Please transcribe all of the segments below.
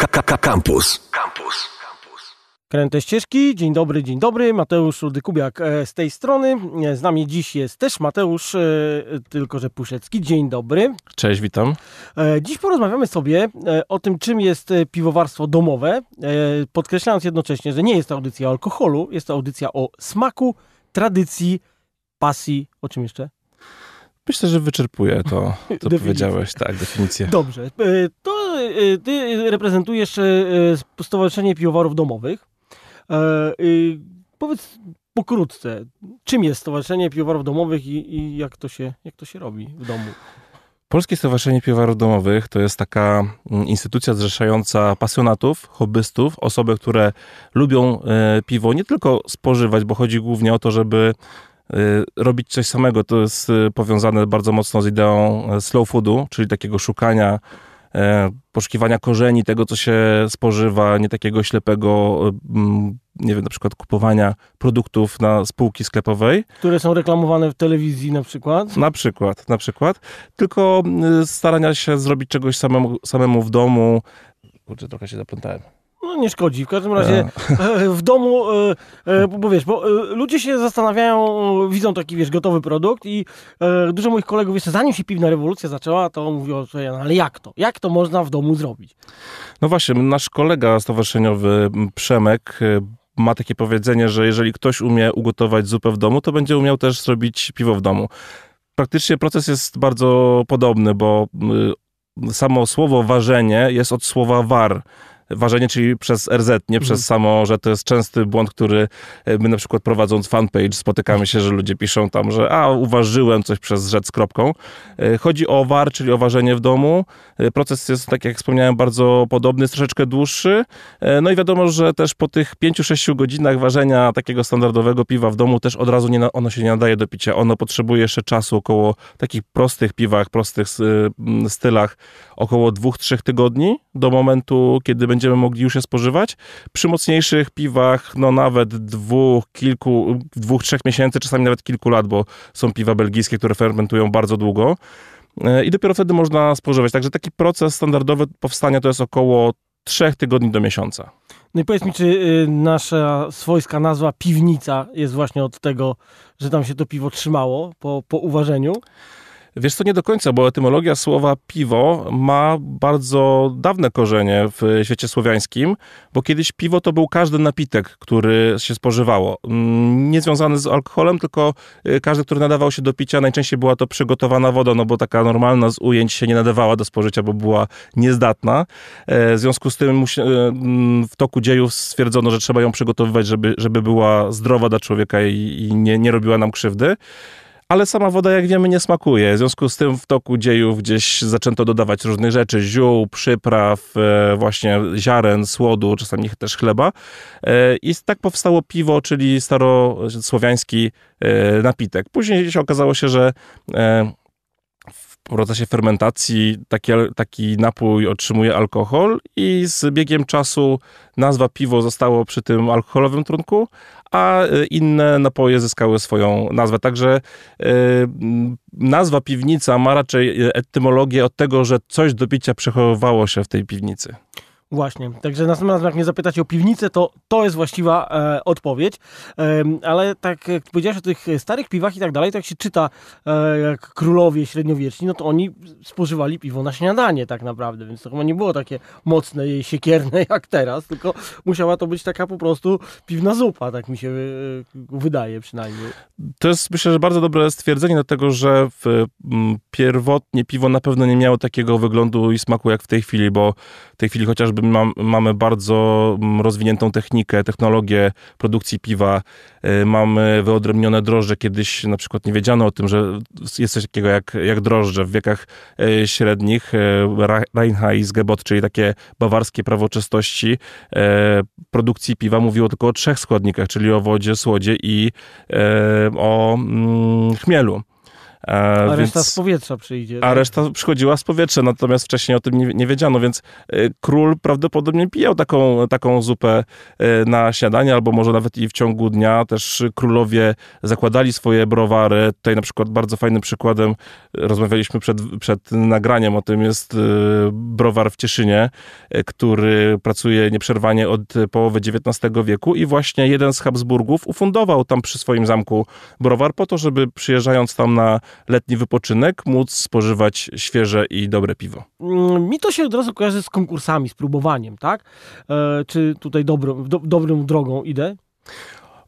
KKK Campus. Campus. Kręte ścieżki, dzień dobry, dzień dobry, Mateusz Rudykubiak e, z tej strony. E, Z nami dziś jest też Mateusz, e, tylko że Puszecki. Dzień dobry. Cześć, witam. Dziś porozmawiamy sobie o tym, czym jest piwowarstwo domowe, podkreślając jednocześnie, że nie jest to audycja o alkoholu, jest to audycja o smaku, tradycji, pasji, o czym jeszcze? Myślę, że wyczerpuje to, co powiedziałeś. Tak, definicję. Dobrze, to ty reprezentujesz e, e, Stowarzyszenie Piwowarów Domowych. E, Powiedz pokrótce, czym jest Stowarzyszenie Piwowarów Domowych i, i jak, to się, jak to się robi w domu? Polskie Stowarzyszenie Piwowarów Domowych to jest taka mm, instytucja zrzeszająca pasjonatów, hobbystów, osoby, które lubią e, piwo nie tylko spożywać, bo chodzi głównie o to, żeby e, robić coś samego. To jest powiązane bardzo mocno z ideą slow foodu, czyli takiego szukania, poszukiwania korzeni tego, co się spożywa, nie takiego ślepego, e, nie wiem, na przykład kupowania produktów na spółki sklepowej. Które są reklamowane w telewizji na przykład. Na przykład, na przykład. Tylko y, starania się zrobić czegoś samemu, samemu w domu. Kurczę, trochę się zaplątałem. No nie szkodzi. W każdym razie e, w domu, e, e, bo wiesz, bo e, ludzie się zastanawiają, widzą taki, wiesz, gotowy produkt i e, dużo moich kolegów jeszcze zanim się piwna rewolucja zaczęła, to mówiło, że no, ale jak to? Jak to można w domu zrobić? No właśnie, nasz kolega stowarzyszeniowy Przemek ma takie powiedzenie, że jeżeli ktoś umie ugotować zupę w domu, to będzie umiał też zrobić piwo w domu. Praktycznie proces jest bardzo podobny, bo samo słowo ważenie jest od słowa war. Ważenie, czyli przez RZ, nie przez samo, że to jest częsty błąd, który y, my na przykład prowadząc fanpage spotykamy się, że ludzie piszą tam, że a, uważyłem coś przez rzecz z kropką. Y, Chodzi o war, czyli o ważenie w domu. Y, Proces jest, tak jak wspomniałem, bardzo podobny, jest troszeczkę dłuższy. No i wiadomo, że też po tych 5-6 godzinach ważenia takiego standardowego piwa w domu też od razu nie, ono się nie nadaje do picia. Ono potrzebuje jeszcze czasu około takich prostych piwach, prostych stylach, około 2-3 tygodni do momentu, kiedy będziemy mogli już je spożywać. Przy mocniejszych piwach, no nawet dwóch, kilku, dwóch, trzech miesięcy, czasami nawet kilku lat, bo są piwa belgijskie, które fermentują bardzo długo. E, I dopiero wtedy można spożywać. Także taki proces standardowy powstania to jest około trzech tygodni do miesiąca. No i powiedz mi, czy y, nasza swojska nazwa piwnica jest właśnie od tego, że tam się to piwo trzymało po, po uważeniu? Wiesz co, nie do końca, bo etymologia słowa piwo ma bardzo dawne korzenie w świecie słowiańskim, bo kiedyś piwo to był każdy napitek, który się spożywało. Mm, Nie związany z alkoholem, tylko y, każdy, który nadawał się do picia, najczęściej była to przygotowana woda, no bo taka normalna z ujęć się nie nadawała do spożycia, bo była niezdatna. E, W związku z tym y, mm, w toku dziejów stwierdzono, że trzeba ją przygotowywać, żeby, żeby była zdrowa dla człowieka i, i nie, nie robiła nam krzywdy ale sama woda, jak wiemy, nie smakuje. W związku z tym w toku dziejów gdzieś zaczęto dodawać różnych rzeczy, ziół, przypraw, e, właśnie ziaren, słodu, czasami też chleba. E, I tak powstało piwo, czyli starosłowiański e, napitek. Później się okazało się, że w procesie fermentacji taki, taki napój otrzymuje alkohol i z biegiem czasu nazwa piwo zostało przy tym alkoholowym trunku, a e, inne napoje zyskały swoją nazwę. Także m, nazwa piwnica ma raczej e, etymologię od tego, że coś do picia przechowywało się w tej piwnicy. Właśnie, także następnym razem jak mnie zapytacie o piwnicę, to to jest właściwa e, odpowiedź. Em, ale tak jak powiedziałeś o tych starych piwach i tak dalej, to jak się czyta e, jak królowie średniowieczni, no to oni spożywali piwo na śniadanie tak naprawdę, więc to chyba nie było takie mocne i siekierne jak teraz, tylko musiała to być taka po prostu piwna zupa, tak mi się e, wydaje przynajmniej. To jest myślę, że bardzo dobre stwierdzenie, dlatego że w, m, pierwotnie piwo na pewno nie miało takiego wyglądu i smaku jak w tej chwili, bo w tej chwili chociażby mam, mamy bardzo m, rozwiniętą technikę, technologię produkcji piwa, y, mamy wyodrębnione drożdże. Kiedyś na przykład nie wiedziano o tym, że jest coś takiego jak, jak drożdże. W wiekach y, średnich y, Reinheitsgebot, czyli takie bawarskie prawo czystości y, produkcji piwa mówiło tylko o trzech składnikach, czyli o wodzie, słodzie i o mm, chmielu. E, a reszta z powietrza przyjdzie. A tak? reszta przychodziła z powietrza, natomiast wcześniej o tym nie, nie wiedziano, więc e, król prawdopodobnie pijał taką, taką zupę e, na śniadanie, albo może nawet i w ciągu dnia. Też królowie zakładali swoje browary. Tutaj na przykład bardzo fajnym przykładem, rozmawialiśmy przed, przed nagraniem o tym, jest browar w Cieszynie, który pracuje nieprzerwanie od połowy XIX wieku i właśnie jeden z Habsburgów ufundował tam przy swoim zamku browar po to, żeby przyjeżdżając tam na letni wypoczynek móc spożywać świeże i dobre piwo. Mm, mi to się od razu kojarzy z konkursami, z próbowaniem, tak? E, czy tutaj dobrą, do, dobrą drogą idę?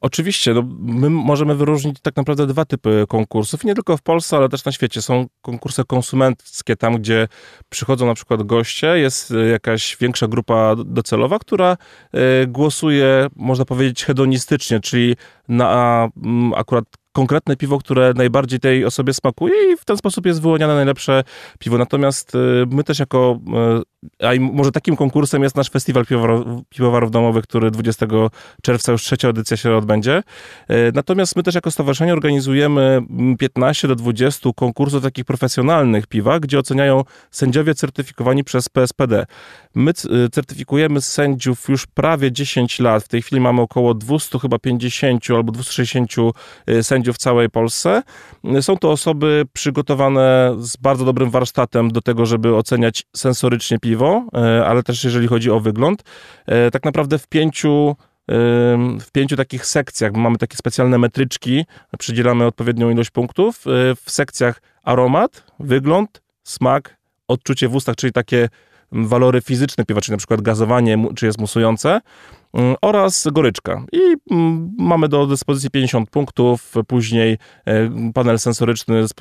Oczywiście, no, my możemy wyróżnić tak naprawdę dwa typy konkursów, nie tylko w Polsce, ale też na świecie. Są konkursy konsumenckie, tam gdzie przychodzą na przykład goście, jest jakaś większa grupa docelowa, która y, głosuje, można powiedzieć, hedonistycznie, czyli na akurat konkretne piwo, które najbardziej tej osobie smakuje i w ten sposób jest wyłoniane najlepsze piwo. Natomiast y, my też jako, y, a może takim konkursem jest nasz festiwal piwowarów, domowych, który 20 czerwca już trzecia edycja się odbędzie. Y, natomiast my też jako stowarzyszenie organizujemy 15 do 20 konkursów takich profesjonalnych piwa, gdzie oceniają sędziowie certyfikowani przez PSPD. My certyfikujemy sędziów już prawie 10 lat. W tej chwili mamy około 200, chyba 50 albo 260 sędziów sędziów w całej Polsce. Są to osoby przygotowane z bardzo dobrym warsztatem do tego, żeby oceniać sensorycznie piwo, e, ale też jeżeli chodzi o wygląd. E, tak naprawdę w pięciu w pięciu takich sekcjach, mamy takie specjalne metryczki, przydzielamy odpowiednią ilość punktów. E, w sekcjach aromat, wygląd, smak, odczucie w ustach, czyli takie walory fizyczne piwa, czyli na przykład gazowanie, czy jest musujące. Mm, oraz goryczka. I mm, mamy do dyspozycji 50 punktów, później e, panel sensoryczny z,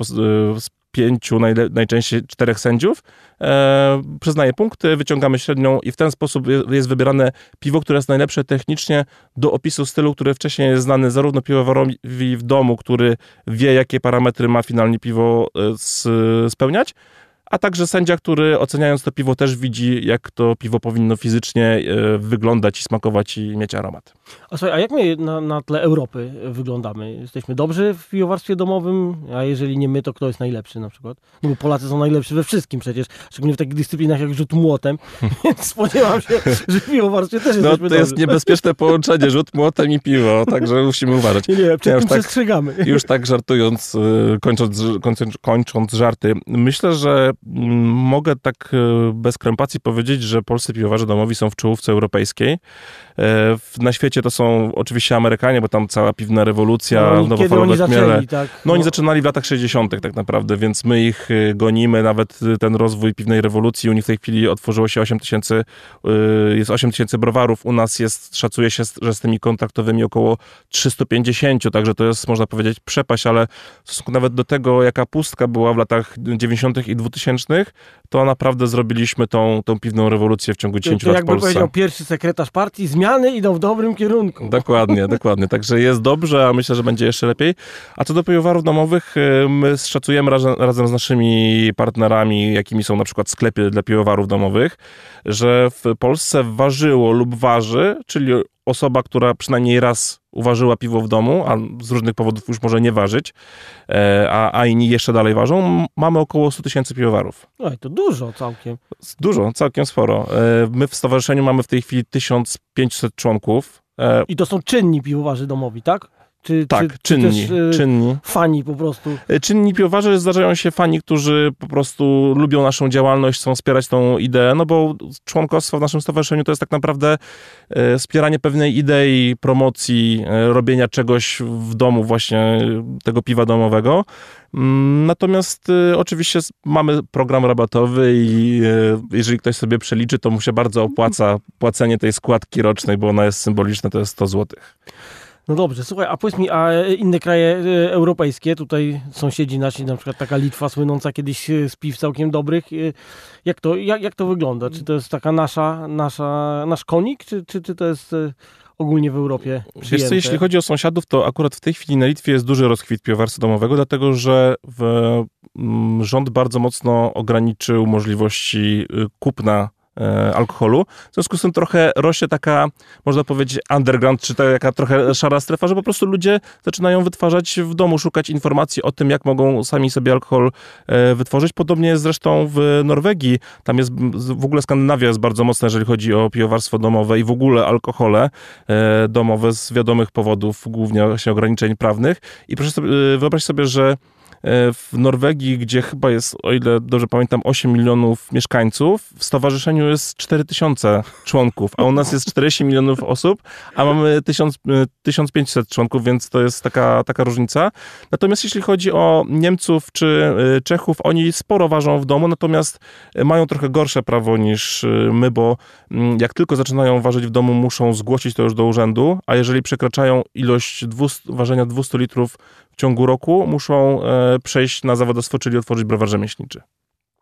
z pięciu, najczęściej czterech sędziów, e, przyznaje punkty, wyciągamy średnią i w ten sposób jest wybierane piwo, które jest najlepsze technicznie do opisu stylu, który wcześniej jest znany zarówno piwowarowi w domu, który wie, jakie parametry ma finalnie piwo e, spełniać, a także sędzia, który oceniając to piwo też widzi, jak to piwo powinno fizycznie e, wyglądać i smakować i mieć aromat. A słuchaj, a jak my na, na tle Europy wyglądamy? Jesteśmy dobrzy w piwowarstwie domowym, a jeżeli nie my, to kto jest najlepszy na przykład? No bo Polacy są najlepsi we wszystkim przecież, szczególnie w takich dyscyplinach jak rzut młotem, więc spodziewam się, że w piwowarstwie też jesteśmy No to jest niebezpieczne połączenie, rzut młotem i piwo, także musimy uważać. Nie, nie, przed ja tym tak, przestrzegamy. Już tak żartując, e, kończąc, kończąc, kończąc żarty, myślę, że mogę tak e, bez krępacji powiedzieć, że polscy piwowarze domowi są w czołówce europejskiej. E, na świecie to są oczywiście Amerykanie, bo tam cała piwna rewolucja, no, nowofalowe chmiele. Tak? No, no oni zaczynali w latach 60. tak naprawdę, więc my ich e, gonimy, nawet ten rozwój piwnej rewolucji. U nich w tej chwili otworzyło się 8 tysięcy, jest 8 tysięcy browarów. U nas jest, szacuje się, że z tymi kontraktowymi około 350, także to jest, można powiedzieć, przepaść, ale w stosunku nawet do tego, jaka pustka była w latach 90. i 2000, to naprawdę zrobiliśmy tą, tą piwną rewolucję w ciągu 10 to, to lat w Polsce. jakby powiedział pierwszy sekretarz partii, zmiany idą w dobrym kierunku. Dokładnie, dokładnie. Także jest dobrze, a myślę, że będzie jeszcze lepiej. A co do piwowarów domowych, y, my szacujemy razem, razem z naszymi partnerami, jakimi są na przykład sklepy dla piwowarów domowych, że w Polsce ważyło lub waży, czyli osoba, która przynajmniej raz uważyła piwo w domu, a z różnych powodów już może nie ważyć, e, a, a inni jeszcze dalej ważą, mamy około 100 tysięcy piwowarów. Oj, to dużo całkiem. Dużo, całkiem sporo. E, my w stowarzyszeniu mamy w tej chwili 1500 członków. E, I to są czynni piwowarzy domowi, tak? Czy, tak, czy, czynni, czy też, czynni. Fani po prostu. Czynni piwowarze zdarzają się fani, którzy po prostu lubią naszą działalność, chcą wspierać tą ideę, no bo członkostwo w naszym stowarzyszeniu to jest tak naprawdę wspieranie pewnej idei, promocji, robienia czegoś w domu, właśnie tego piwa domowego. Mm, natomiast oczywiście mamy program rabatowy i jeżeli ktoś sobie przeliczy, to mu się bardzo opłaca płacenie tej składki rocznej, bo ona jest symboliczna, to jest 100 złotych. No dobrze, słuchaj, a powiedz mi, a inne kraje e, europejskie, tutaj sąsiedzi nasi, na przykład taka Litwa słynąca kiedyś e, z piw całkiem dobrych, e, jak to, jak, jak to wygląda? Czy to jest taka nasza, nasza, nasz konik, czy, czy, czy to jest ogólnie w Europie przyjęte? Wiesz co, jeśli chodzi o sąsiadów, to akurat w tej chwili na Litwie jest duży rozkwit piwowarstwa domowego, dlatego że w, rząd bardzo mocno ograniczył możliwości kupna e, alkoholu. W związku z tym trochę rośnie taka, można powiedzieć, underground, czy taka trochę szara strefa, że po prostu ludzie zaczynają wytwarzać w domu, szukać informacji o tym, jak mogą sami sobie alkohol e, wytworzyć. Podobnie jest zresztą w Norwegii. Tam jest w ogóle Skandynawia jest bardzo mocna, jeżeli chodzi o piwowarstwo domowe i w ogóle alkohole e, domowe z wiadomych powodów, głównie właśnie ograniczeń prawnych. I proszę sobie, e, wyobraź sobie, że E, w Norwegii, gdzie chyba jest, o ile dobrze pamiętam, 8 milionów mieszkańców, w stowarzyszeniu jest 4 tysiące członków, a u nas jest 40 milionów osób, a mamy 1000, 1500 e, członków, więc to jest taka, taka różnica. Natomiast jeśli chodzi o Niemców czy e, Czechów, oni sporo ważą w domu, natomiast mają trochę gorsze prawo niż my, bo mm, jak tylko zaczynają ważyć w domu, muszą zgłosić to już do urzędu, a jeżeli przekraczają ilość 200, ważenia 200 litrów ciągu roku muszą e, przejść na zawodowstwo, czyli otworzyć browar rzemieślniczy.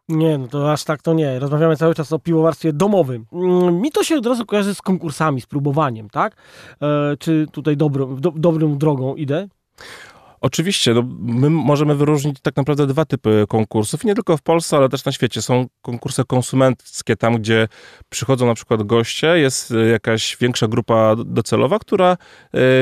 Nie, no to aż tak to nie. Rozmawiamy cały czas o piwowarstwie domowym. Mm, mi to się od razu kojarzy z konkursami, z próbowaniem, tak? E, czy tutaj dobro, do, dobrą drogą idę? Oczywiście, no, my możemy wyróżnić tak naprawdę dwa typy konkursów. Nie tylko w Polsce, ale też na świecie. Są konkursy konsumenckie, tam gdzie przychodzą na przykład goście, jest e, jakaś większa grupa docelowa, która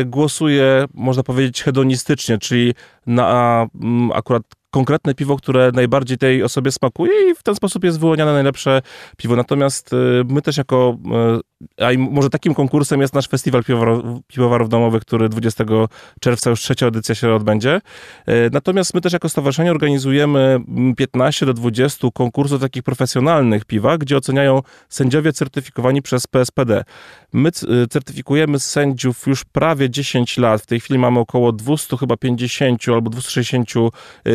y, głosuje, można powiedzieć, hedonistycznie, czyli na mm, akurat konkretne piwo, które najbardziej tej osobie smakuje i w ten sposób jest wyłoniane najlepsze piwo. Natomiast y, my też jako, y, a może takim konkursem jest nasz festiwal piwowarów, domowych, który 20 czerwca już trzecia edycja się odbędzie. Y, natomiast my też jako stowarzyszenie organizujemy 15 do 20 konkursów takich profesjonalnych piwa, gdzie oceniają sędziowie certyfikowani przez PSPD. My certyfikujemy sędziów już prawie 10 lat. W tej chwili mamy około 200, chyba 50 albo 260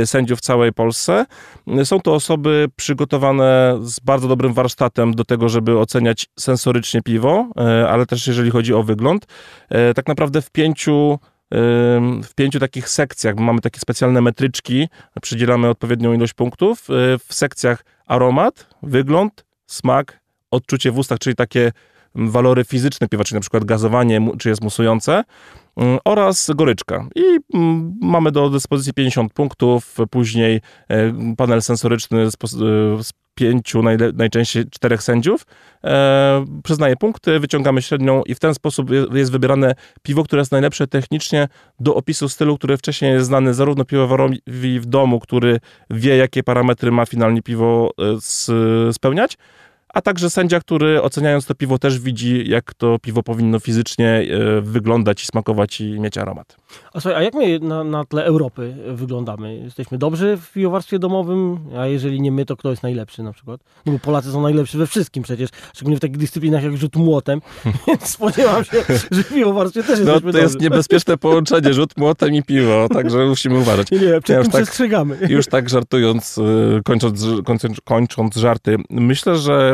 sędziów w całej Polsce. Są to osoby przygotowane z bardzo dobrym warsztatem do tego, żeby oceniać sensorycznie piwo, ale też jeżeli chodzi o wygląd. Tak naprawdę w pięciu w pięciu takich sekcjach, mamy takie specjalne metryczki, przydzielamy odpowiednią ilość punktów. W sekcjach aromat, wygląd, smak, odczucie w ustach, czyli takie walory fizyczne piwa, czyli na przykład gazowanie, czy jest musujące. Mm, oraz goryczka. I mm, mamy do dyspozycji 50 punktów, później e, panel sensoryczny z, e, z pięciu, najczęściej czterech sędziów, e, przyznaje punkty, wyciągamy średnią i w ten sposób jest wybierane piwo, które jest najlepsze technicznie do opisu stylu, który wcześniej jest znany zarówno piwowarowi w domu, który wie, jakie parametry ma finalnie piwo spełniać, a także sędzia, który oceniając to piwo też widzi, jak to piwo powinno fizycznie e, wyglądać i smakować i mieć aromat. A słuchaj, a jak my na, na tle Europy wyglądamy? Jesteśmy dobrzy w piwowarstwie domowym, a jeżeli nie my, to kto jest najlepszy na przykład? No bo Polacy są najlepsi we wszystkim przecież, szczególnie w takich dyscyplinach jak rzut młotem, więc spodziewam się, że w piwowarstwie też no, jesteśmy to jest niebezpieczne połączenie, rzut młotem i piwo, także musimy uważać. Nie, nie, przed ja tym tak, przestrzegamy. Już tak żartując, e, kończąc, kończąc, kończąc żarty, myślę, że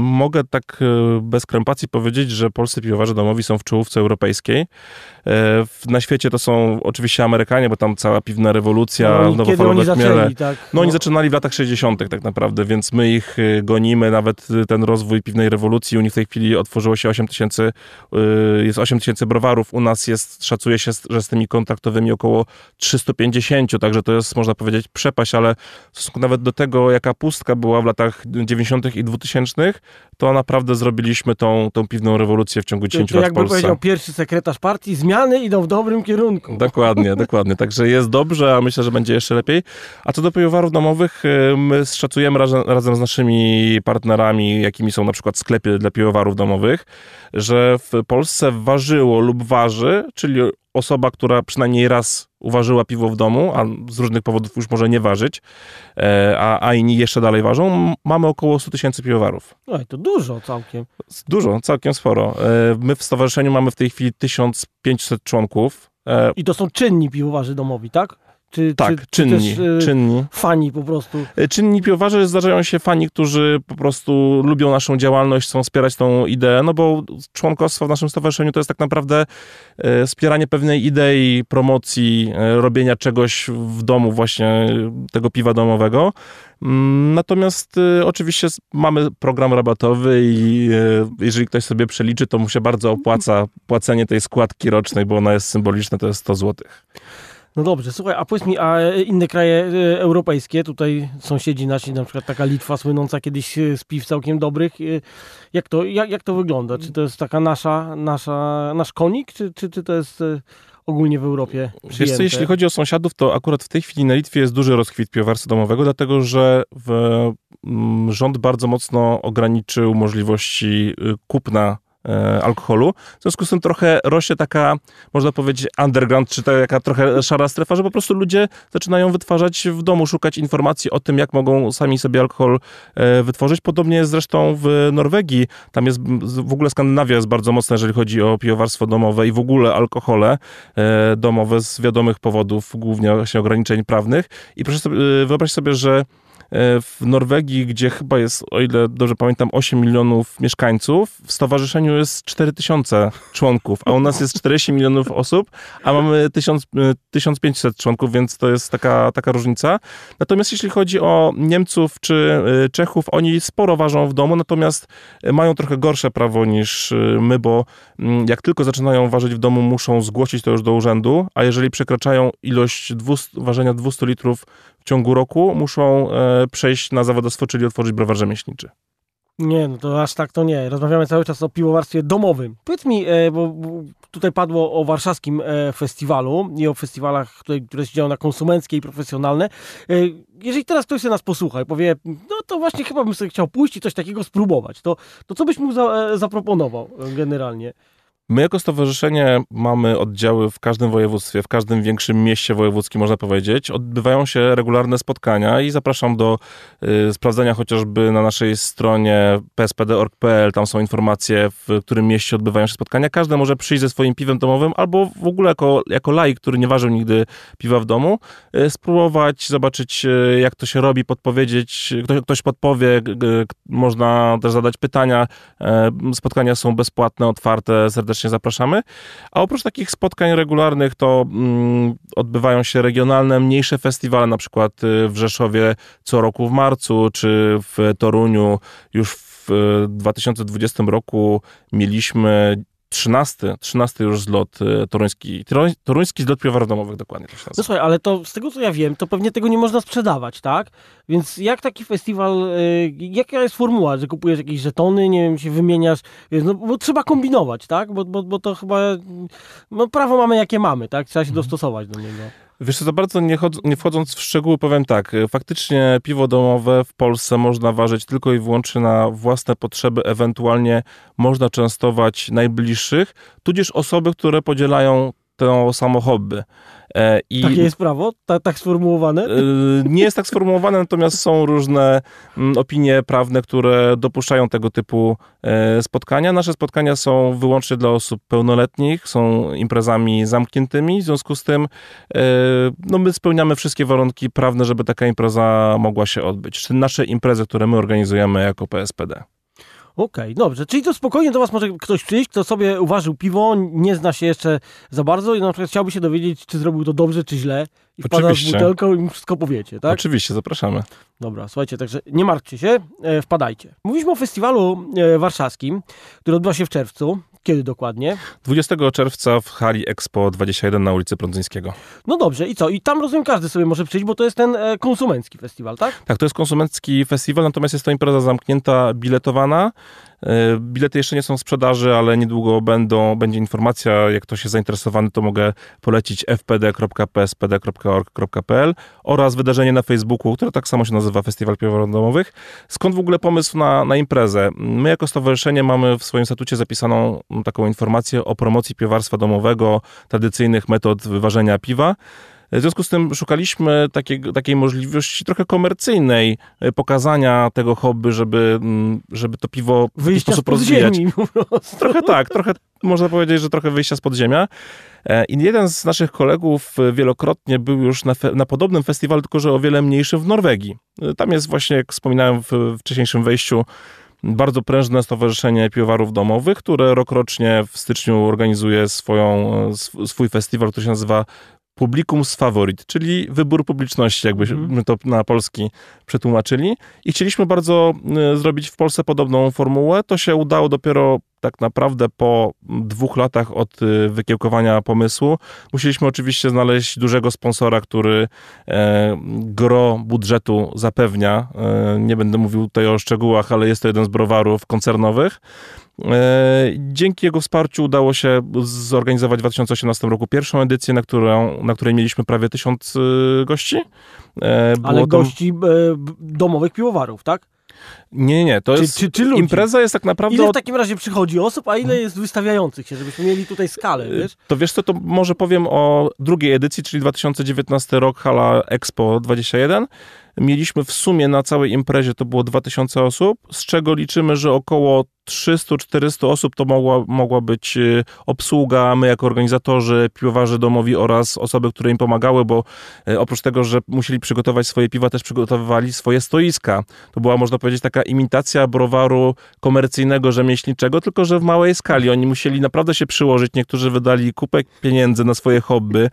mogę tak e, bez krępacji powiedzieć, że polscy piwowarze domowi są w czołówce europejskiej. E, na świecie to są oczywiście Amerykanie, bo tam cała piwna rewolucja, no, nowofalowe chmiele. Tak? No, oni zaczynali w latach 60. tak naprawdę, więc my ich e, gonimy, nawet ten rozwój piwnej rewolucji. U nich w tej chwili otworzyło się 8 tysięcy, jest 8 tysięcy browarów, u nas jest, szacuje się, że z tymi kontaktowymi około 350, także to jest, można powiedzieć, przepaść, ale w stosunku nawet do tego, jaka pustka była w latach 90. i 2000, to naprawdę zrobiliśmy tą, tą piwną rewolucję w ciągu 10 to, to lat w Polsce. jakby powiedział pierwszy sekretarz partii, zmiany idą w dobrym kierunku. Dokładnie, dokładnie. Także jest dobrze, a myślę, że będzie jeszcze lepiej. A co do piwowarów domowych, y, my szacujemy razem, razem z naszymi partnerami, jakimi są na przykład sklepy dla piwowarów domowych, że w Polsce ważyło lub waży, czyli osoba, która przynajmniej raz uważyła piwo w domu, a z różnych powodów już może nie ważyć, e, a, a inni jeszcze dalej ważą, mamy około 100 tysięcy piwowarów. Oj, to dużo całkiem. Dużo, całkiem sporo. E, my w stowarzyszeniu mamy w tej chwili 1500 członków. E, I to są czynni piwowarzy domowi, tak? Czy, tak, czy, czynni, czy też, czynni. Fani po prostu. Czynni piwowarze zdarzają się fani, którzy po prostu lubią naszą działalność, chcą wspierać tą ideę, no bo członkostwo w naszym stowarzyszeniu to jest tak naprawdę wspieranie pewnej idei, promocji, robienia czegoś w domu właśnie tego piwa domowego. Mm, natomiast y, oczywiście mamy program rabatowy i y, jeżeli ktoś sobie przeliczy, to mu się bardzo opłaca płacenie tej składki rocznej, bo ona jest symboliczna, to jest 100 złotych. No dobrze, słuchaj, a powiedz mi, a inne kraje e, europejskie, tutaj sąsiedzi nasi, na przykład taka Litwa słynąca kiedyś e, z piw całkiem dobrych, e, jak to, jak, jak to wygląda? Czy to jest taka nasza, nasza, nasz konik, czy, czy, czy to jest e, ogólnie w Europie Wiesz co, jeśli chodzi o sąsiadów, to akurat w tej chwili na Litwie jest duży rozkwit piwowarstwa domowego, dlatego że w, mm, rząd bardzo mocno ograniczył możliwości y, kupna e, alkoholu. W związku z tym trochę rośnie taka, można powiedzieć, underground, czy taka trochę szara strefa, że po prostu ludzie zaczynają wytwarzać w domu, szukać informacji o tym, jak mogą sami sobie alkohol e, wytworzyć. Podobnie jest zresztą w Norwegii. Tam jest w ogóle Skandynawia jest bardzo mocna, jeżeli chodzi o piwowarstwo domowe i w ogóle alkohole e, domowe z wiadomych powodów, głównie właśnie ograniczeń prawnych. I proszę sobie, e, wyobraź sobie, że e, w Norwegii, gdzie chyba jest, o ile dobrze pamiętam, 8 milionów mieszkańców, w stowarzyszeniu jest 4 tysiące członków, a u nas jest 40 milionów osób, a mamy 1000, e, 1500 członków, więc to jest taka, taka różnica. Natomiast jeśli chodzi o Niemców czy e, Czechów, oni sporo ważą w domu, natomiast e, mają trochę gorsze prawo niż e, my, bo mm, jak tylko zaczynają ważyć w domu, muszą zgłosić to już do urzędu, a jeżeli przekraczają ilość 200, ważenia 200 litrów ciągu roku, muszą e, przejść na zawodowstwo, czyli otworzyć browar rzemieślniczy. Nie, no to aż tak to nie. Rozmawiamy cały czas o piwowarstwie domowym. Powiedz mi, e, bo tutaj padło o warszawskim e, festiwalu i o festiwalach, które, się dzieją na konsumenckie i profesjonalne. Jeżeli teraz ktoś się nas posłucha i powie, no to właśnie chyba bym sobie chciał pójść i coś takiego spróbować, to, to co byś mu za, zaproponował generalnie? My jako stowarzyszenie mamy oddziały w każdym województwie, w każdym większym mieście wojewódzkim, można powiedzieć. Odbywają się regularne spotkania i zapraszam do y, sprawdzenia chociażby na naszej stronie pspd.org.pl. Tam są informacje, w którym mieście odbywają się spotkania. Każdy może przyjść ze swoim piwem domowym albo w ogóle jako, jako laik, który nie ważył nigdy piwa w domu, y, spróbować, zobaczyć y, jak to się robi, podpowiedzieć. Ktoś, ktoś podpowie, można też zadać pytania. E, Spotkania są bezpłatne, otwarte, serdecznie zapraszamy. A oprócz takich spotkań regularnych to mm, odbywają się regionalne, mniejsze festiwale, na przykład y, w Rzeszowie co roku w marcu, czy w Toruniu już w y, 2020 roku mieliśmy 13, 13 już zlot y, toruński, toruń- toruński zlot piwowarów domowych, dokładnie się No słuchaj, ale to z tego co ja wiem, to pewnie tego nie można sprzedawać, tak? Więc jak taki festiwal, y, jaka jest formuła, że kupujesz jakieś żetony, nie wiem, się wymieniasz, no bo trzeba kombinować, tak? Bo, bo, bo to chyba, no prawo mamy jakie mamy, tak? Trzeba się dostosować do niego. Wiesz co, za bardzo nie, nie wchodząc w szczegóły, powiem tak. y, Faktycznie piwo domowe w Polsce można ważyć tylko i wyłącznie na własne potrzeby, ewentualnie można częstować najbliższych, tudzież osoby, które podzielają to samo hobby. E, I Takie jest prawo? Ta, tak sformułowane? y, nie jest tak sformułowane, natomiast są różne mm, opinie prawne, które dopuszczają tego typu e, spotkania. Nasze spotkania są wyłącznie dla osób pełnoletnich, są imprezami zamkniętymi, w związku z tym e, no my spełniamy wszystkie warunki prawne, żeby taka impreza mogła się odbyć. Czy nasze imprezy, które my organizujemy jako PSPD. Okej, dobrze. Czyli to spokojnie do was może ktoś przyjść, kto sobie uważył piwo, nie zna się jeszcze za bardzo i na przykład chciałby się dowiedzieć, czy zrobił to dobrze, czy źle i wpada z butelką i mu wszystko powiecie, tak? Oczywiście, zapraszamy. Dobra, słuchajcie, także nie martwcie się, e, wpadajcie. Mówiliśmy o festiwalu e, warszawskim, który odbywa się w czerwcu. Kiedy dokładnie? 20 czerwca w hali Expo 21 na ulicy Prądzyńskiego. No dobrze, i co? I tam rozumiem, każdy sobie może przyjść, bo to jest ten e, konsumencki festiwal, tak? Tak, to jest konsumencki festiwal, natomiast jest to impreza zamknięta, biletowana. E, Bilety jeszcze nie są w sprzedaży, ale niedługo będą, będzie informacja. Jak ktoś jest zainteresowany, to mogę polecić fpd.pspd.org.pl oraz wydarzenie na Facebooku, które tak samo się nazywa Festiwal Piwowarów Domowych. Skąd w ogóle pomysł na, na imprezę? My jako stowarzyszenie mamy w swoim statucie zapisaną taką informację o promocji piwowarstwa domowego, tradycyjnych metod wyważenia piwa. W związku z tym szukaliśmy takiego, takiej możliwości trochę komercyjnej e, pokazania tego hobby, żeby, mm, żeby to piwo w jakiś sposób rozwijać. ziemi po prostu. Trochę tak, trochę można powiedzieć, że trochę wyjścia z podziemia. E, I jeden z naszych kolegów e, wielokrotnie był już na, fe, na podobnym festiwalu, tylko że o wiele mniejszym w Norwegii. Tam jest właśnie, jak wspominałem w wcześniejszym wejściu, bardzo prężne Stowarzyszenie Piwowarów Domowych, które rokrocznie w styczniu organizuje swoją, sw- swój festiwal, który się nazywa Publicums Favorit, czyli wybór publiczności, jakbyśmy Mhm. to na polski przetłumaczyli. I chcieliśmy bardzo e, zrobić w Polsce podobną formułę. To się udało dopiero tak naprawdę po dwóch latach od y, wykiełkowania pomysłu musieliśmy oczywiście znaleźć dużego sponsora, który e, gro budżetu zapewnia. E, nie będę mówił tutaj o szczegółach, ale jest to jeden z browarów koncernowych. E, dzięki jego wsparciu udało się zorganizować w 2018 roku pierwszą edycję, na, którą, na której mieliśmy prawie tysiąc gości. Ale gości domowych piwowarów, tak? Nie, nie, to czy, jest. Czy, czy ludzi? Impreza jest tak naprawdę. Ile w takim razie przychodzi osób, a ile jest wystawiających się, żebyśmy mieli tutaj skalę, wiesz? To wiesz co, to może powiem o drugiej edycji, czyli 2019 rok Hala Expo 21 mieliśmy w sumie na całej imprezie to było 2000 osób, z czego liczymy, że około 300-400 osób to mogła, mogła być y, obsługa, my jako organizatorzy, piwowarzy domowi oraz osoby, które im pomagały, bo y, oprócz tego, że musieli przygotować swoje piwa, też przygotowywali swoje stoiska. To była, można powiedzieć, taka imitacja browaru komercyjnego, rzemieślniczego, tylko że w małej skali. Oni musieli naprawdę się przyłożyć. Niektórzy wydali kupę pieniędzy na swoje hobby,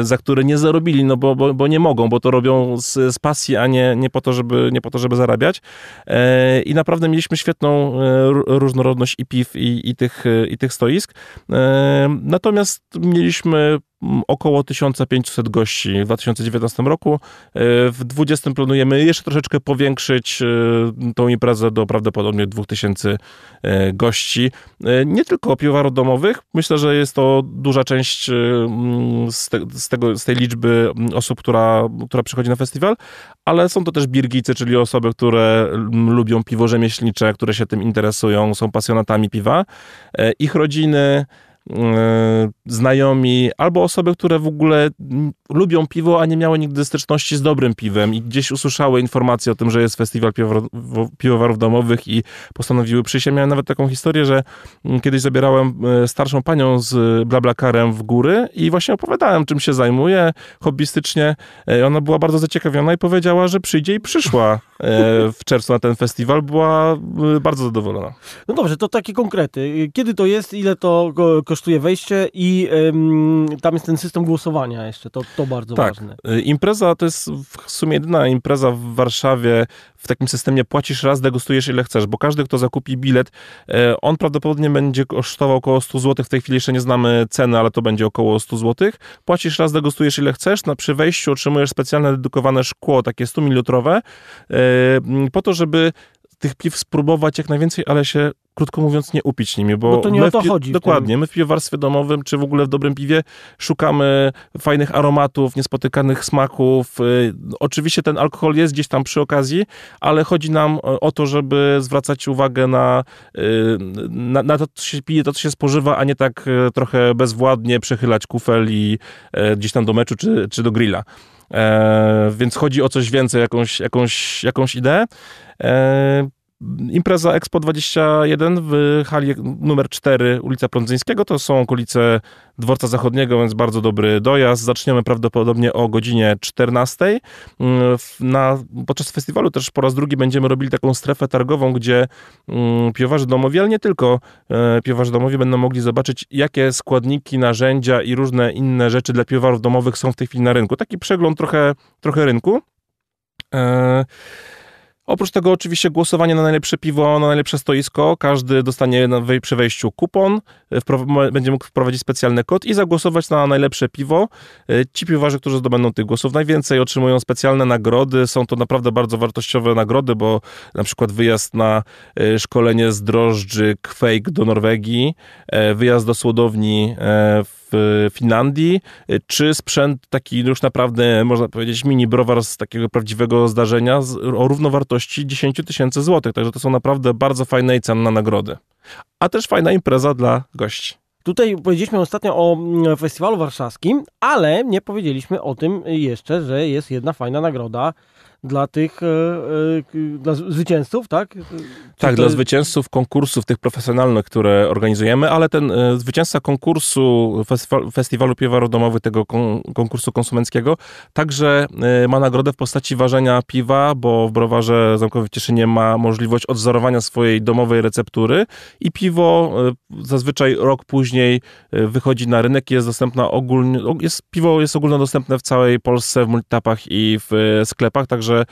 y, za które nie zarobili, no bo, bo, bo nie mogą, bo to robią z, z pasji a nie, nie, po to, żeby, nie po to, żeby zarabiać. E, I naprawdę mieliśmy świetną e, różnorodność i piw, i, i, tych, e, i tych stoisk. Natomiast mieliśmy około 1500 gości w 2019 roku. W 2020 planujemy jeszcze troszeczkę powiększyć tą imprezę do prawdopodobnie 2000 gości. Nie tylko piwowarów domowych. Myślę, że jest to duża część z, te, z, tego, z tej liczby osób, która, która przychodzi na festiwal, ale są to też birgicy, czyli osoby, które lubią piwo rzemieślnicze, które się tym interesują, są pasjonatami piwa. E, ich rodziny, E, znajomi, albo osoby, które w ogóle lubią piwo, a nie miały nigdy styczności z dobrym piwem i gdzieś usłyszały informacje o tym, że jest festiwal piwowarów domowych i postanowiły przyjść. Ja miałem nawet taką historię, że kiedyś zabierałem e, starszą panią z blablakarem w góry i właśnie opowiadałem, czym się zajmuję hobbystycznie. E, ona była bardzo zaciekawiona i powiedziała, że przyjdzie i przyszła w czerwcu na ten festiwal. Była bardzo zadowolona. No dobrze, to takie konkrety. Kiedy to jest, ile to kosztuje wejście i tam jest ten system głosowania jeszcze, to, to bardzo tak. ważne. Y, impreza to jest w sumie jedyna impreza w Warszawie w takim systemie płacisz raz, degustujesz ile chcesz, bo każdy, kto zakupi bilet, e, on prawdopodobnie będzie kosztował około 100 zł, w tej chwili jeszcze nie znamy ceny, ale to będzie około 100 zł. Płacisz raz, degustujesz ile chcesz, na przy wejściu otrzymujesz specjalne dedykowane szkło, takie 100 ml, po to, żeby tych piw spróbować jak najwięcej, ale się krótko mówiąc, nie upić nimi, bo, bo to nie my o to chodzi. Dokładnie. My w piwowarstwie domowym, czy w ogóle w dobrym piwie szukamy fajnych aromatów, niespotykanych smaków. Y, oczywiście ten alkohol jest gdzieś tam przy okazji, ale chodzi nam o to, żeby zwracać uwagę na, y, na, na to, co się pije, to, co się spożywa, a nie tak y, trochę bezwładnie przechylać kufel i gdzieś tam do meczu, czy, czy do grilla. E, więc chodzi o coś więcej, jakąś, jakąś, jakąś ideę. E, Impreza Expo 21 w hali numer 4 ulica Prądzyńskiego to są okolice dworca zachodniego, więc bardzo dobry dojazd. Zaczniemy prawdopodobnie o godzinie 14. Mm, na, podczas festiwalu też po raz drugi będziemy robili taką strefę targową, gdzie mm, piwowarzy domowi, ale nie tylko e, piwowarzy domowi będą mogli zobaczyć, jakie składniki, narzędzia i różne inne rzeczy dla piwowarów domowych są w tej chwili na rynku. Taki przegląd trochę, trochę rynku. E, Oprócz tego oczywiście głosowanie na najlepsze piwo, na najlepsze stoisko. Każdy dostanie przy wejściu kupon, e, będzie mógł wprowadzić specjalny kod i zagłosować na najlepsze piwo. E, ci piwowarze, którzy zdobędą tych głosów najwięcej, otrzymują specjalne nagrody. Są to naprawdę bardzo wartościowe nagrody, bo na przykład wyjazd na e, szkolenie z drożdży Quake do Norwegii, wyjazd do słodowni w w Finlandii, czy sprzęt taki już naprawdę, można powiedzieć, mini browar z takiego prawdziwego zdarzenia z, o równowartości 10 tysięcy złotych. Także to są naprawdę bardzo fajne i cenne nagrody. A też fajna impreza dla gości. Tutaj powiedzieliśmy ostatnio o mm, festiwalu warszawskim, ale nie powiedzieliśmy o tym jeszcze, że jest jedna fajna nagroda dla tych e, e, dla zwycięzców, tak? Czy tak, dla zwycięzców konkursów tych profesjonalnych, które organizujemy, ale ten e, zwycięzca konkursu Festiwalu Piwowaru Domowych, tego konkursu konsumenckiego, także ma nagrodę w postaci ważenia piwa, bo w browarze zamkowym w Cieszynie ma możliwość odzorowania swojej domowej receptury i piwo zazwyczaj rok później wychodzi na rynek i jest dostępna ogólnie, jest, piwo jest ogólnodostępne w całej Polsce w multitapach i w sklepach, także że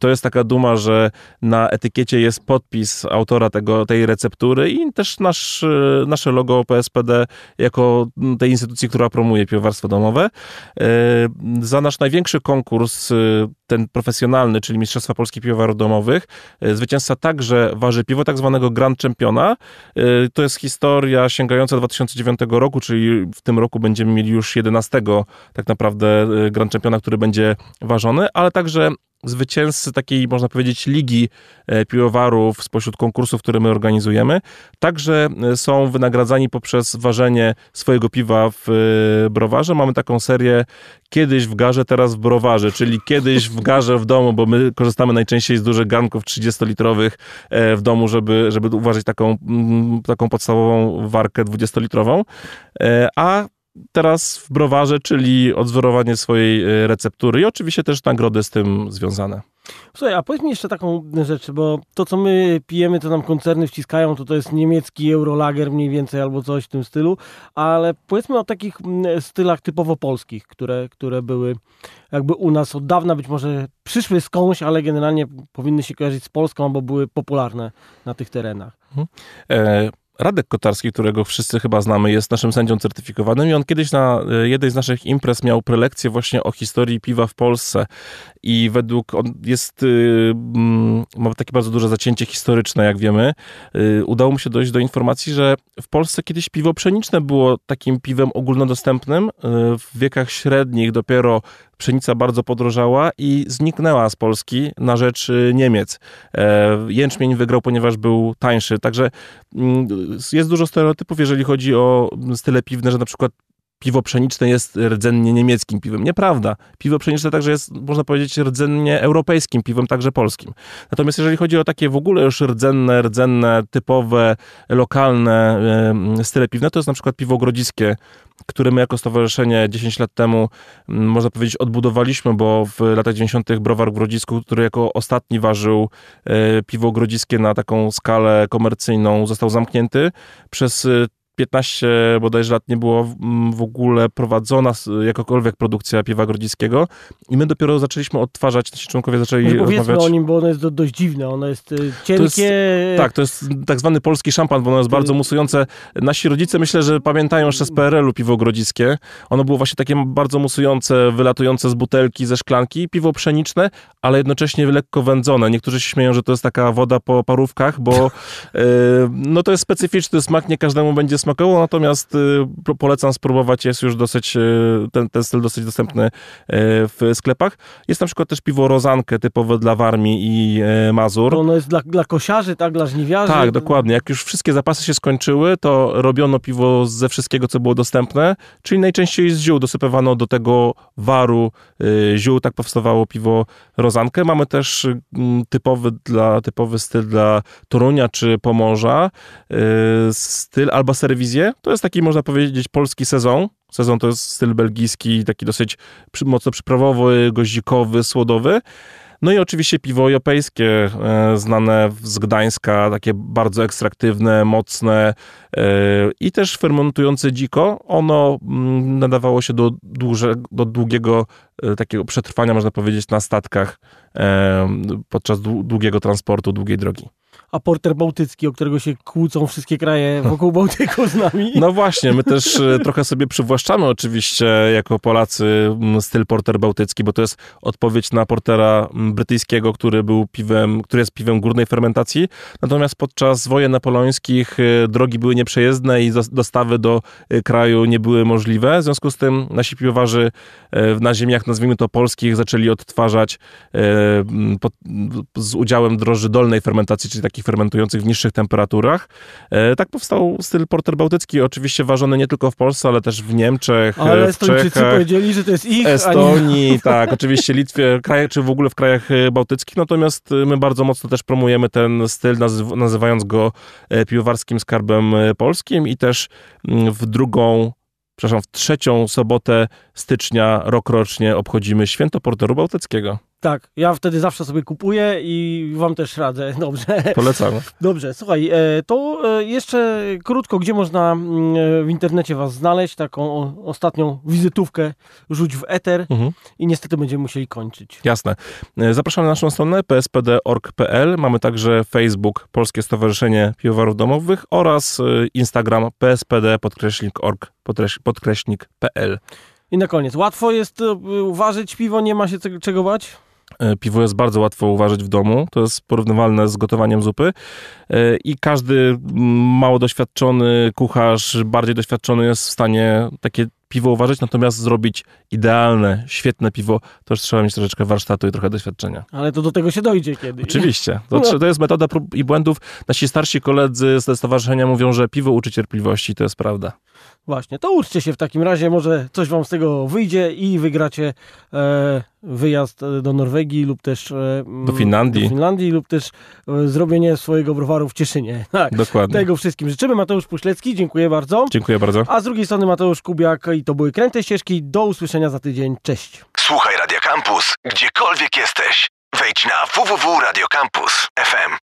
to jest taka duma, że na etykiecie jest podpis autora tego, tej receptury i też nasz, nasze logo PSPD jako tej instytucji, która promuje piwowarstwo domowe. Za nasz największy konkurs, ten profesjonalny, czyli Mistrzostwa Polskich Piwowarów Domowych, zwycięzca także waży piwo tak zwanego Grand Championa. To jest historia sięgająca 2009 roku, czyli w tym roku będziemy mieli już 11 tak naprawdę Grand Championa, który będzie ważony, ale także zwycięzcy takiej, można powiedzieć, ligi e, piwowarów spośród konkursów, które my organizujemy, także e, są wynagradzani poprzez ważenie swojego piwa w e, browarze. Mamy taką serię kiedyś w garze, teraz w browarze, czyli kiedyś w garze w domu, bo my korzystamy najczęściej z dużych garnków 30-litrowych w domu, żeby, żeby uważać taką, mm, taką podstawową warkę 20-litrową, a teraz w browarze, czyli odzorowanie swojej e, receptury i oczywiście też nagrody z tym związane. Słuchaj, a powiedz mi jeszcze taką rzecz, bo to, co my pijemy, to nam koncerny wciskają, to to jest niemiecki Eurolager mniej więcej albo coś w tym stylu, ale powiedzmy o takich stylach typowo polskich, które, które były jakby u nas od dawna, być może przyszły skądś, ale generalnie powinny się kojarzyć z Polską, albo były popularne na tych terenach. Mhm. E Radek Kotarski, którego wszyscy chyba znamy, jest naszym sędzią certyfikowanym i on kiedyś na e, jednej z naszych imprez miał prelekcję właśnie o historii piwa w Polsce i według, on jest, y, mm, ma takie bardzo duże zacięcie historyczne, jak wiemy. Y, udało mu się dojść do informacji, że w Polsce kiedyś piwo pszeniczne było takim piwem ogólnodostępnym. Y, w wiekach średnich dopiero pszenica bardzo podrożała i zniknęła z Polski na rzecz Niemiec. E, jęczmień wygrał, ponieważ był tańszy. Także mm, jest dużo stereotypów, jeżeli chodzi o style piwne, że na przykład piwo pszeniczne jest rdzennie niemieckim piwem. Nieprawda. Piwo pszeniczne także jest, można powiedzieć, rdzennie europejskim piwem, także polskim. Natomiast jeżeli chodzi o takie w ogóle już rdzenne, rdzenne, typowe, lokalne style piwne, to jest na przykład piwo grodziskie, które my jako stowarzyszenie 10 lat temu, można powiedzieć, odbudowaliśmy, bo w latach 90. browar w Grodzisku, który jako ostatni ważył e, piwo grodziskie na taką skalę komercyjną, został zamknięty. Przez 15 bodajże lat nie było w ogóle prowadzona jakakolwiek produkcja piwa grodzickiego i my dopiero zaczęliśmy odtwarzać, nasi członkowie zaczęli Może powiedzmy rozmawiać. o nim, bo ono jest dość dziwne, ono jest y, cienkie. Jest, tak, to jest tak zwany polski szampan, bo ono jest bardzo musujące. Nasi rodzice myślę, że pamiętają jeszcze z PRL-u piwo grodzickie. Ono było właśnie takie bardzo musujące, wylatujące z butelki, ze szklanki, piwo pszeniczne, ale jednocześnie lekko wędzone. Niektórzy się śmieją, że to jest taka woda po parówkach, bo yy, no to jest specyficzny smak, nie każdemu będzie smak smakował, natomiast y, polecam spróbować, jest już dosyć, y, ten, ten styl dosyć dostępny y, w sklepach. Jest na przykład też piwo rozankę typowe dla Warmii i Mazur. Ono jest dla, dla kosiarzy, tak, dla żniwiarzy. Tak, dokładnie. Jak już wszystkie zapasy się skończyły, to robiono piwo ze wszystkiego, co było dostępne, czyli najczęściej z ziół dosypywano do tego waru ziół, tak powstawało piwo rozankę. Mamy też typowy, dla, typowy styl dla Torunia czy Pomorza, styl alba serwis to jest taki, można powiedzieć, polski sezon. Sezon to jest styl belgijski, taki dosyć mocno przyprawowy, goździkowy, słodowy. No i oczywiście piwo europejskie, e, znane z Gdańska, takie bardzo ekstraktywne, mocne e, i też fermentujące dziko. Ono mm, nadawało się do, do długiego e, takiego przetrwania, można powiedzieć, na statkach podczas długiego transportu, długiej drogi a porter bałtycki, o którego się kłócą wszystkie kraje wokół Bałtyku z nami. No właśnie, my też e, trochę sobie przywłaszczamy oczywiście jako Polacy styl porter bałtycki, bo to jest odpowiedź na portera brytyjskiego, który był piwem, który jest piwem górnej fermentacji. Natomiast podczas wojen napoleońskich e, drogi były nieprzejezdne i dostawy do e, kraju nie były możliwe. W związku z tym nasi piwowarzy na ziemiach, nazwijmy to polskich, zaczęli odtwarzać z udziałem droży dolnej fermentacji, czyli takich fermentujących w niższych temperaturach. E, tak powstał styl porter bałtycki, oczywiście ważony nie tylko w Polsce, ale też w Niemczech, ale w Czechach. powiedzieli, że to jest ich, Estonii, nie... tak, oczywiście Litwie, krajach, czy w ogóle w krajach e, bałtyckich, natomiast my bardzo mocno też promujemy ten styl, nazywając go e, piwowarskim skarbem polskim i też mm, w drugą przepraszam, w trzecią sobotę stycznia rokrocznie obchodzimy Święto Porteru Bałtyckiego. Tak, ja wtedy zawsze sobie kupuję i wam też radzę. Dobrze. Polecamy. Dobrze, słuchaj, e, to e, jeszcze krótko, gdzie można mm, e, w internecie was znaleźć, taką ostatnią wizytówkę rzuć w eter Mhm. i niestety będziemy musieli kończyć. Jasne. Zapraszamy na naszą stronę pspd.org.pl. Mamy także Facebook Polskie Stowarzyszenie Piwowarów Domowych oraz Instagram pspd podkreśnik org podkreś- podkreśnik.pl. I na koniec, łatwo jest uważać piwo, nie ma się czego bać? E, Piwo jest bardzo łatwo uważać w domu. To jest porównywalne z gotowaniem zupy. E, I każdy mało doświadczony kucharz, bardziej doświadczony jest w stanie takie piwo uważać, natomiast zrobić idealne, świetne piwo, to już trzeba mieć troszeczkę warsztatu i trochę doświadczenia. Ale to do tego się dojdzie kiedyś. Oczywiście. To, trze- to jest metoda prób i błędów. Nasi starsi koledzy ze stowarzyszenia mówią, że piwo uczy cierpliwości. To jest prawda. Właśnie, to uczcie się w takim razie, może coś wam z tego wyjdzie i wygracie e, wyjazd e, do Norwegii lub też e, mm, Do Finlandii. do Finlandii lub też e, zrobienie swojego browaru w Cieszynie. Tak, Dokładnie. tego wszystkim życzymy. Mateusz Puślecki, dziękuję bardzo. Dziękuję bardzo. A z drugiej strony Mateusz Kubiak i to były Kręte Ścieżki. Do usłyszenia za tydzień. Cześć. Słuchaj Radio Campus, gdziekolwiek jesteś. Wejdź na www.radiocampus.fm.